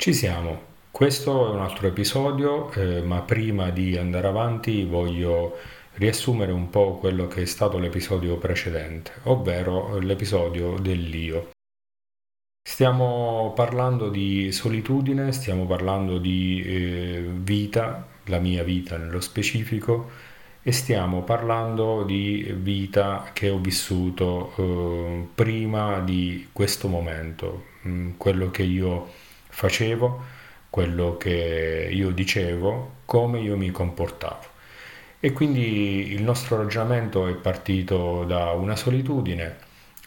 Ci siamo. Questo è un altro episodio, eh, ma prima di andare avanti voglio riassumere un po' quello che è stato l'episodio precedente, ovvero l'episodio dell'io. Stiamo parlando di solitudine, stiamo parlando di eh, vita, la mia vita nello specifico, e stiamo parlando di vita che ho vissuto eh, prima di questo momento, mh, mm, quello che io facevo, quello che io dicevo, come io mi comportavo. E quindi il nostro ragionamento è partito da una solitudine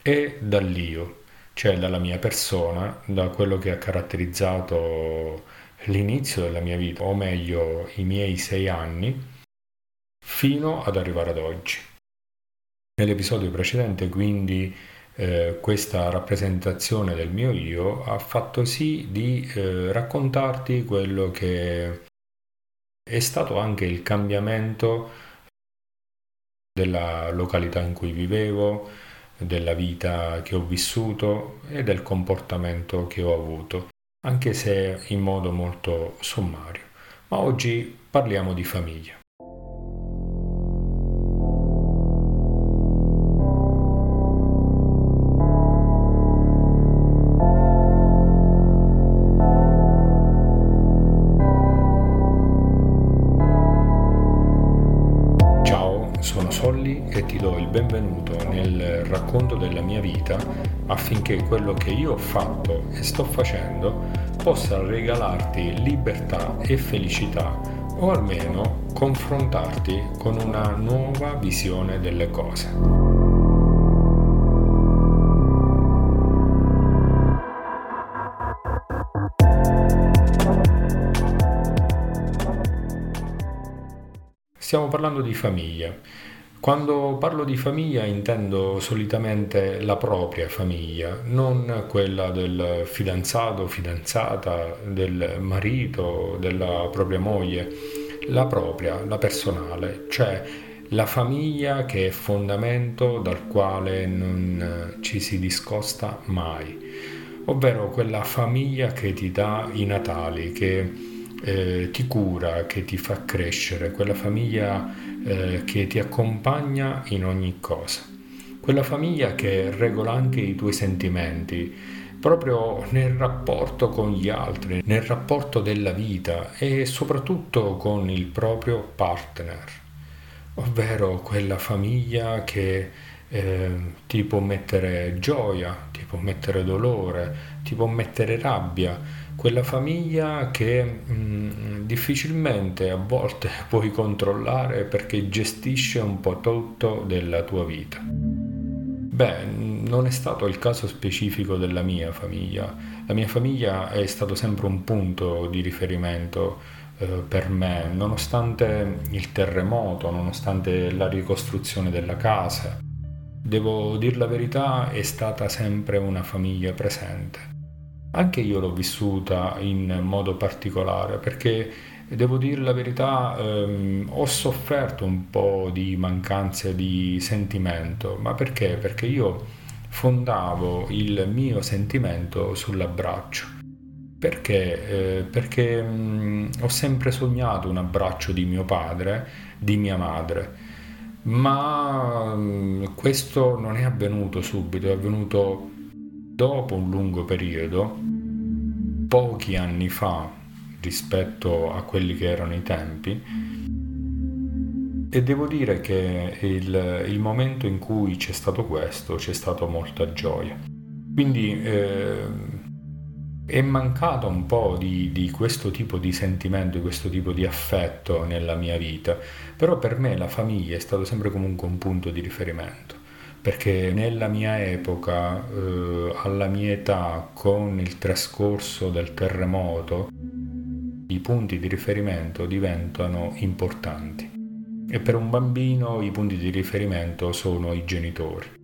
e dall'io, cioè dalla mia persona, da quello che ha caratterizzato l'inizio della mia vita, o meglio i miei sei anni, fino ad arrivare ad oggi. Nell'episodio precedente quindi eh, questa rappresentazione del mio io ha fatto sì di eh, raccontarti quello che è stato anche il cambiamento della località in cui vivevo, della vita che ho vissuto e del comportamento che ho avuto, anche se in modo molto sommario. Ma oggi parliamo di famiglia. Fatto e sto facendo possa regalarti libertà e felicità o almeno confrontarti con una nuova visione delle cose. Stiamo parlando di famiglia quando parlo di famiglia intendo solitamente la propria famiglia, non quella del fidanzato, fidanzata, del marito, della propria moglie, la propria, la personale, cioè la famiglia che è fondamento dal quale non ci si discosta mai, ovvero quella famiglia che ti dà i natali, che eh, ti cura, che ti fa crescere, quella famiglia eh, che ti accompagna in ogni cosa. Quella famiglia che regola anche i tuoi sentimenti, proprio nel rapporto con gli altri, nel rapporto della vita e soprattutto con il proprio partner, ovvero quella famiglia che eh, ti può mettere gioia, ti può mettere dolore, ti può mettere rabbia, quella famiglia che mh, mm, difficilmente a volte puoi controllare perché gestisce un po' tutto della tua vita. Beh, non è stato il caso specifico della mia famiglia. La mia famiglia è stato sempre un punto di riferimento eh, per me, nonostante il terremoto, nonostante la ricostruzione della casa. Devo dire la verità, è stata sempre una famiglia presente. Anche io l'ho vissuta in modo particolare perché devo dire la verità, ehm, ho sofferto un po' di mancanza di sentimento, ma perché? Perché io fondavo il mio sentimento sull'abbraccio. Perché? Eh, perché mh, mm, ho sempre sognato un abbraccio di mio padre, di mia madre, ma mm, questo non è avvenuto subito, è avvenuto dopo un lungo periodo, pochi anni fa rispetto a quelli che erano i tempi, e devo dire che il, il momento in cui c'è stato questo c'è stata molta gioia. Quindi eh, è mancato un po' di, di, questo tipo di sentimento, di questo tipo di affetto nella mia vita, però per me la famiglia è stato sempre comunque un punto di riferimento perché nella mia epoca, eh, alla mia età, con il trascorso del terremoto, i punti di riferimento diventano importanti. E per un bambino i punti di riferimento sono i genitori.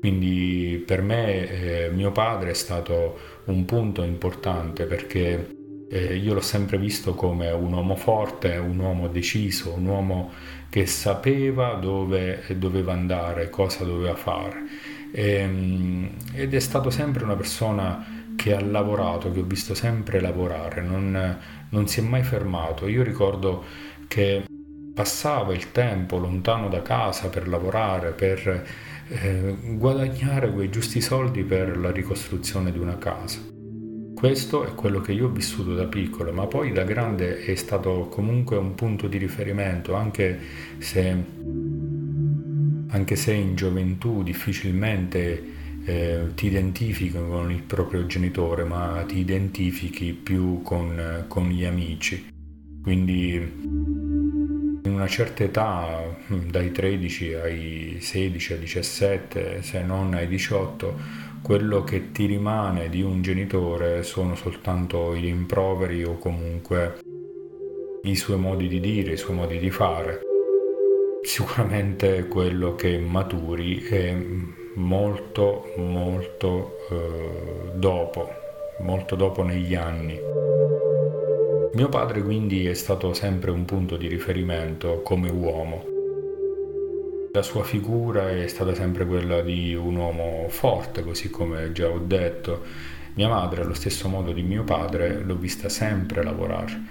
Quindi per me eh, mio padre è stato un punto importante perché eh, io l'ho sempre visto come un uomo forte, un uomo deciso, un uomo che sapeva dove doveva andare, cosa doveva fare. E, ehm, ed è stato sempre una persona che ha lavorato, che ho visto sempre lavorare, non, non si è mai fermato. Io ricordo che passava il tempo lontano da casa per lavorare, per eh, guadagnare quei giusti soldi per la ricostruzione di una casa. Questo è quello che io ho vissuto da piccolo, ma poi da grande è stato comunque un punto di riferimento, anche se, anche se in gioventù difficilmente eh, ti identifichi con il proprio genitore, ma ti identifichi più con, con gli amici. Quindi in una certa età, dai 13 ai 16, ai 17, se non ai 18, quello che ti rimane di un genitore sono soltanto i rimproveri o comunque i suoi modi di dire, i suoi modi di fare. Sicuramente quello che maturi è molto, molto eh, dopo, molto dopo negli anni. Mio padre quindi è stato sempre un punto di riferimento come uomo la sua figura è stata sempre quella di un uomo forte, così come già ho detto. Mia madre, allo stesso modo di mio padre, l'ho vista sempre lavorare.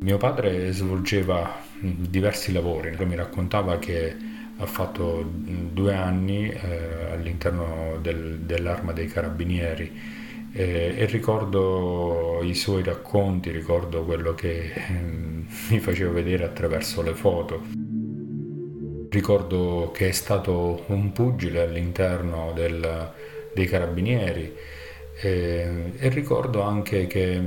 Mio padre svolgeva diversi lavori, mi raccontava che ha fatto due anni eh, all'interno del, dell'arma dei carabinieri eh, e ricordo i suoi racconti, ricordo quello che eh, mi faceva vedere attraverso le foto. Ricordo che è stato un pugile all'interno del, dei carabinieri eh, e ricordo anche che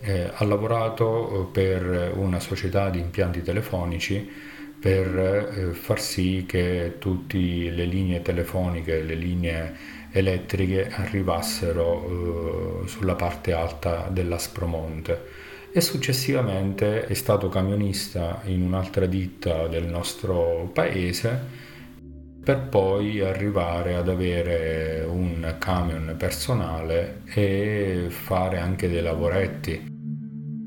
eh, ha lavorato per una società di impianti telefonici per eh, far sì che tutte le linee telefoniche, le linee elettriche arrivassero eh, sulla parte alta dell'Aspromonte e successivamente è stato camionista in un'altra ditta del nostro paese per poi arrivare ad avere un camion personale e fare anche dei lavoretti.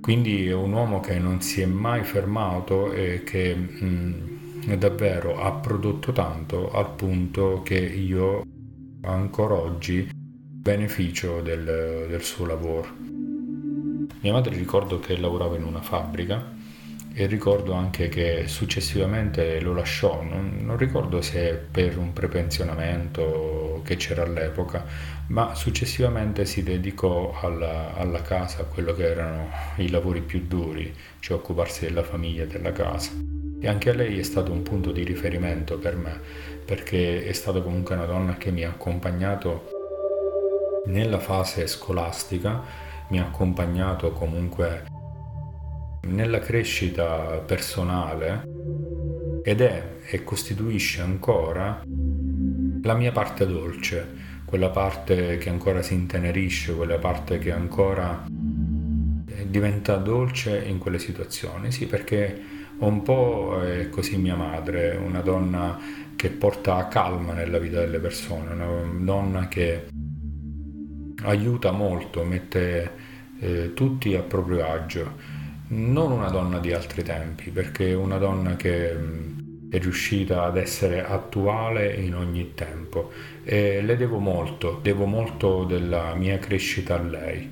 Quindi è un uomo che non si è mai fermato e che mh, davvero ha prodotto tanto al punto che io ancora oggi beneficio del, del suo lavoro. Mia madre ricordo che lavorava in una fabbrica e ricordo anche che successivamente lo lasciò, non, non, ricordo se per un prepensionamento che c'era all'epoca, ma successivamente si dedicò alla, alla casa, a quello che erano i lavori più duri, cioè occuparsi della famiglia e della casa. E anche lei è stato un punto di riferimento per me, perché è stata comunque una donna che mi ha accompagnato nella fase scolastica mi ha accompagnato comunque nella crescita personale ed è e costituisce ancora la mia parte dolce, quella parte che ancora si intenerisce, quella parte che ancora diventa dolce in quelle situazioni. Sì, perché un po' è così mia madre, una donna che porta calma nella vita delle persone, una donna che aiuta molto, mette eh, tutti a proprio agio. Non una donna di altri tempi, perché è una donna che mh, è riuscita ad essere attuale in ogni tempo e le devo molto, devo molto della mia crescita a lei,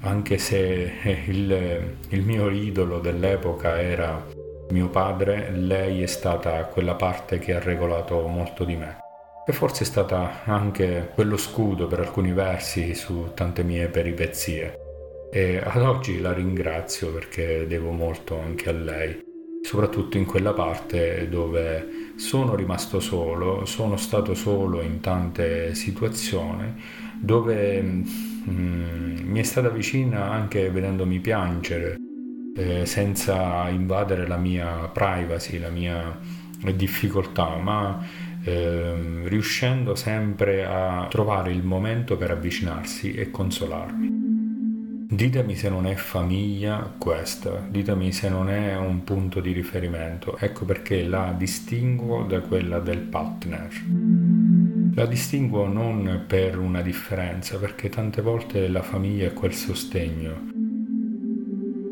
anche se il, il mio idolo dell'epoca era mio padre, lei è stata quella parte che ha regolato molto di me e forse è stata anche quello scudo per alcuni versi su tante mie peripezie. E ad oggi la ringrazio perché devo molto anche a lei, soprattutto in quella parte dove sono rimasto solo, sono stato solo in tante situazioni, dove mm, mi è stata vicina anche vedendomi piangere, eh, senza invadere la mia privacy, la mia difficoltà, ma Ehm, riuscendo sempre a trovare il momento per avvicinarsi e consolarmi. Ditemi se non è famiglia questa, ditemi se non è un punto di riferimento, ecco perché la distinguo da quella del partner. La distinguo non per una differenza, perché tante volte la famiglia è quel sostegno,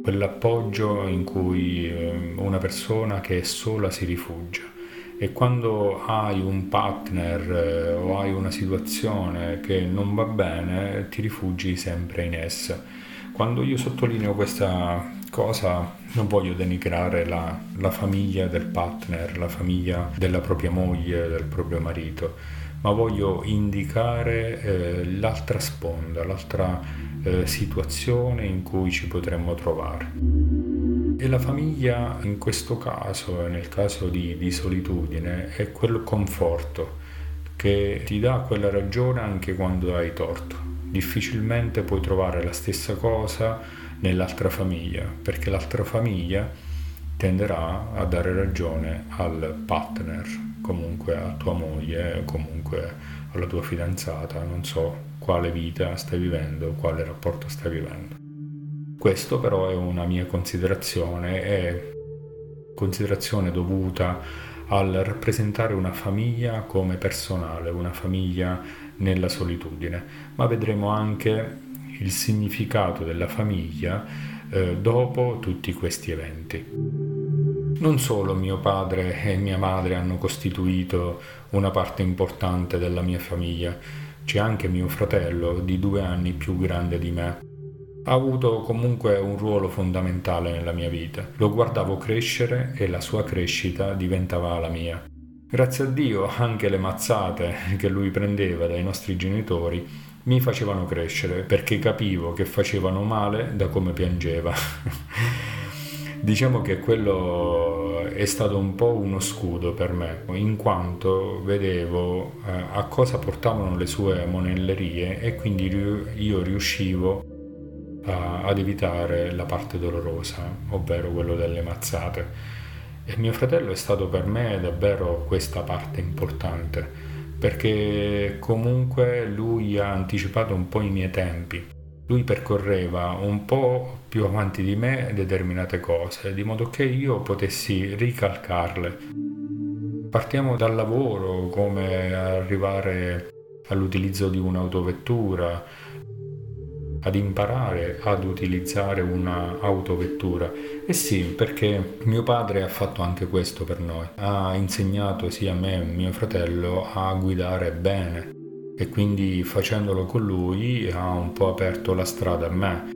quell'appoggio in cui ehm, una persona che è sola si rifugia e quando hai un partner eh, o hai una situazione che non va bene ti rifugi sempre in essa. Quando io sottolineo questa cosa non voglio denigrare la, la famiglia del partner, la famiglia della propria moglie, del proprio marito, ma voglio indicare eh, l'altra sponda, l'altra eh, situazione in cui ci potremmo trovare. E la famiglia in questo caso, nel caso di, di solitudine, è quel conforto che ti dà quella ragione anche quando hai torto. Difficilmente puoi trovare la stessa cosa nell'altra famiglia, perché l'altra famiglia tenderà a dare ragione al partner, comunque a tua moglie, comunque alla tua fidanzata, non so quale vita stai vivendo, quale rapporto stai vivendo. Questo però è una mia considerazione, è considerazione dovuta al rappresentare una famiglia come personale, una famiglia nella solitudine, ma vedremo anche il significato della famiglia eh, dopo tutti questi eventi. Non solo mio padre e mia madre hanno costituito una parte importante della mia famiglia, c'è anche mio fratello di due anni più grande di me ha avuto comunque un ruolo fondamentale nella mia vita. Lo guardavo crescere e la sua crescita diventava la mia. Grazie a Dio anche le mazzate che lui prendeva dai nostri genitori mi facevano crescere perché capivo che facevano male da come piangeva. diciamo che quello è stato un po' uno scudo per me, in quanto vedevo eh, a cosa portavano le sue monellerie e quindi io riuscivo ad evitare la parte dolorosa, ovvero quello delle mazzate. E mio fratello è stato per me davvero questa parte importante, perché comunque lui ha anticipato un po' i miei tempi. Lui percorreva un po' più avanti di me determinate cose, di modo che io potessi ricalcarle. Partiamo dal lavoro, come arrivare all'utilizzo di un'autovettura, ad imparare ad utilizzare un'autovettura. E sì, perché mio padre ha fatto anche questo per noi. Ha insegnato sia a me e a mio fratello a guidare bene e quindi facendolo con lui ha un po' aperto la strada a me.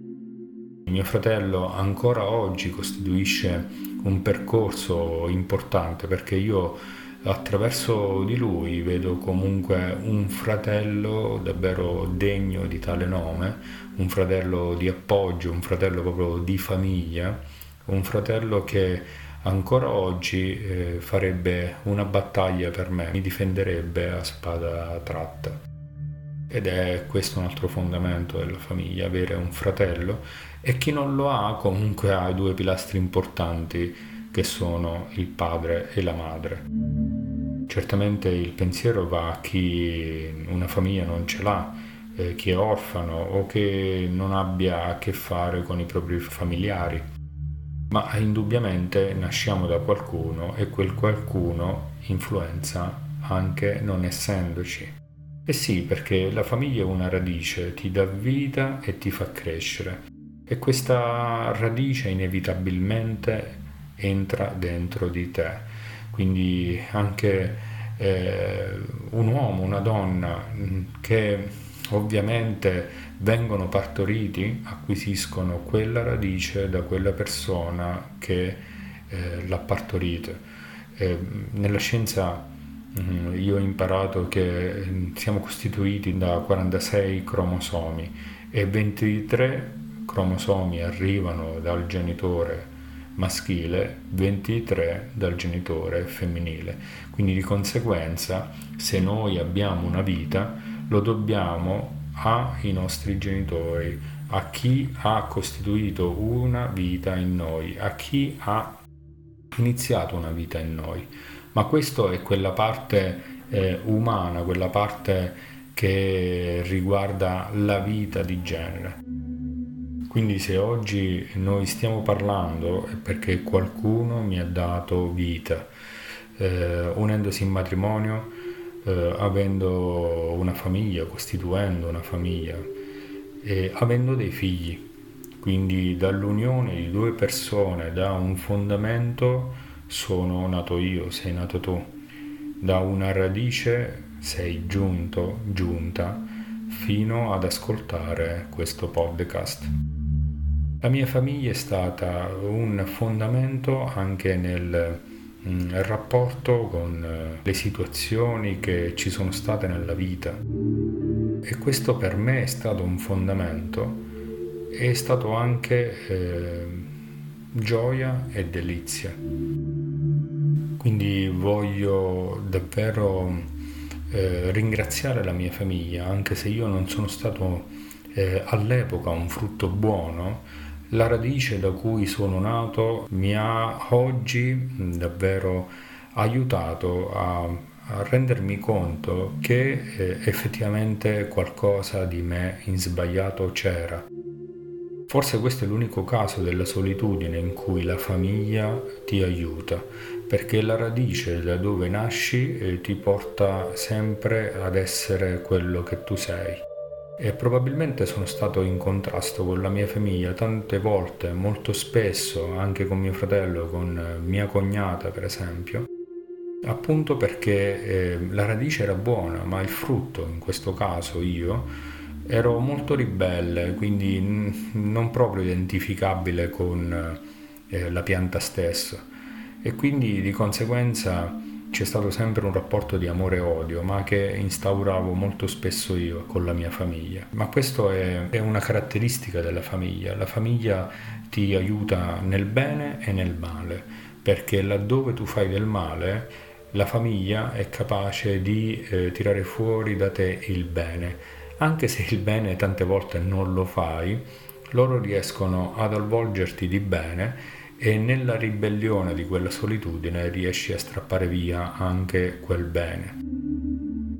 Mio fratello ancora oggi costituisce un percorso importante perché io attraverso di lui vedo comunque un fratello davvero degno di tale nome, un fratello di appoggio, un fratello proprio di famiglia, un fratello che ancora oggi eh, farebbe una battaglia per me, mi difenderebbe a spada tratta. Ed è questo un altro fondamento della famiglia, avere un fratello e chi non lo ha comunque ha due pilastri importanti che sono il padre e la madre. Certamente il pensiero va a chi una famiglia non ce l'ha, eh, chi è orfano o che non abbia a che fare con i propri familiari, ma indubbiamente nasciamo da qualcuno e quel qualcuno influenza anche non essendoci. Eh sì, perché la famiglia è una radice, ti dà vita e ti fa crescere. E questa radice inevitabilmente entra dentro di te. Quindi anche eh, un uomo, una donna mm, che ovviamente vengono partoriti acquisiscono quella radice da quella persona che eh, l'ha partorita. Eh, nella scienza io ho imparato che mm, siamo costituiti da 46 cromosomi e 23 cromosomi arrivano dal genitore maschile, 23 dal genitore femminile. Quindi di conseguenza, se noi abbiamo una vita, lo dobbiamo ai nostri genitori, a chi ha costituito una vita in noi, a chi ha iniziato una vita in noi. Ma questa è quella parte eh, umana, quella parte che riguarda la vita di genere. Quindi se oggi noi stiamo parlando è perché qualcuno mi ha dato vita, eh, unendosi in matrimonio, eh, avendo una famiglia, costituendo una famiglia e avendo dei figli. Quindi dall'unione di due persone, da un fondamento, sono nato io, sei nato tu. da una radice sei giunto, giunta, fino ad ascoltare questo podcast. La mia famiglia è stata un fondamento anche nel mm, rapporto con eh, le situazioni che ci sono state nella vita e questo per me è stato un fondamento è stato anche eh, gioia e delizia. Quindi voglio davvero eh, ringraziare la mia famiglia, anche se io non sono stato eh, all'epoca un frutto buono, la radice da cui sono nato mi ha oggi davvero aiutato a, a rendermi conto che eh, effettivamente qualcosa di me in sbagliato c'era. Forse questo è l'unico caso della solitudine in cui la famiglia ti aiuta, perché la radice da dove nasci eh, ti porta sempre ad essere quello che tu sei. E probabilmente sono stato in contrasto con la mia famiglia tante volte, molto spesso, anche con mio fratello, con mia cognata per esempio, appunto perché eh, la radice era buona, ma il frutto, in questo caso io, ero molto ribelle, quindi n- non proprio identificabile con eh, la pianta stessa e quindi di conseguenza c'è stato sempre un rapporto di amore e odio, ma che instauravo molto spesso io con la mia famiglia. Ma questo è, è, una caratteristica della famiglia. La famiglia ti aiuta nel bene e nel male, perché laddove tu fai del male, la famiglia è capace di eh, tirare fuori da te il bene. Anche se il bene tante volte non lo fai, loro riescono ad avvolgerti di bene e nella ribellione di quella solitudine riesci a strappare via anche quel bene.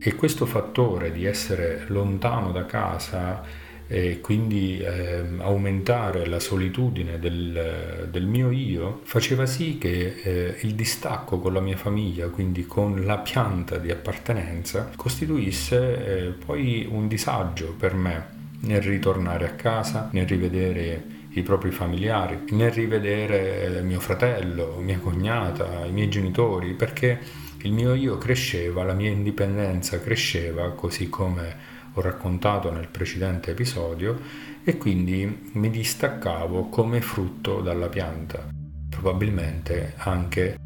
E questo fattore di essere lontano da casa e quindi eh, aumentare la solitudine del, del, mio io faceva sì che eh, il distacco con la mia famiglia, quindi con la pianta di appartenenza, costituisse eh, poi un disagio per me nel ritornare a casa, nel rivedere i propri familiari, nel rivedere mio fratello, mia cognata, i miei genitori, perché il mio io cresceva, la mia indipendenza cresceva, così come ho raccontato nel precedente episodio, e quindi mi distaccavo come frutto dalla pianta, probabilmente anche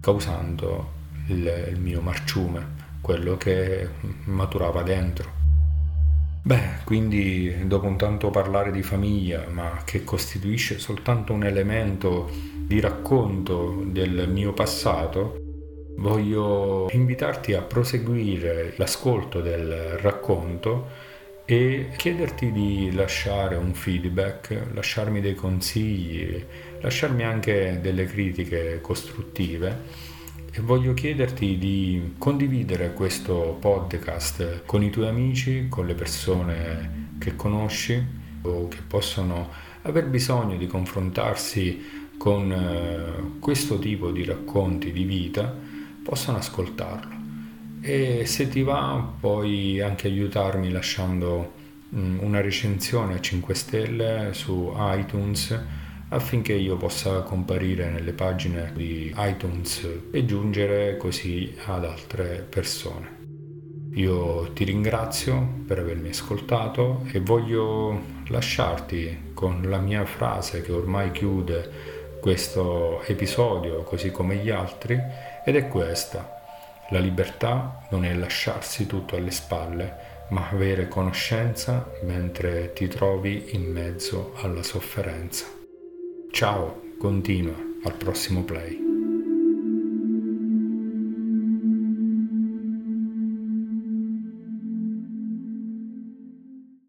causando il, il mio marciume, quello che maturava dentro. Beh, quindi dopo un tanto parlare di famiglia, ma che costituisce soltanto un elemento di racconto del mio passato, voglio invitarti a proseguire l'ascolto del racconto e chiederti di lasciare un feedback, lasciarmi dei consigli, lasciarmi anche delle critiche costruttive e voglio chiederti di condividere questo podcast con i tuoi amici, con le persone che conosci o che possono aver bisogno di confrontarsi con eh, questo tipo di racconti di vita, possano ascoltarlo. E se ti va puoi anche aiutarmi lasciando mm, una recensione a 5 stelle su iTunes affinché io possa comparire nelle pagine di iTunes e giungere così ad altre persone. Io ti ringrazio per avermi ascoltato e voglio lasciarti con la mia frase che ormai chiude questo episodio così come gli altri ed è questa. La libertà non è lasciarsi tutto alle spalle, ma avere conoscenza mentre ti trovi in mezzo alla sofferenza. Ciao, continua, al prossimo play.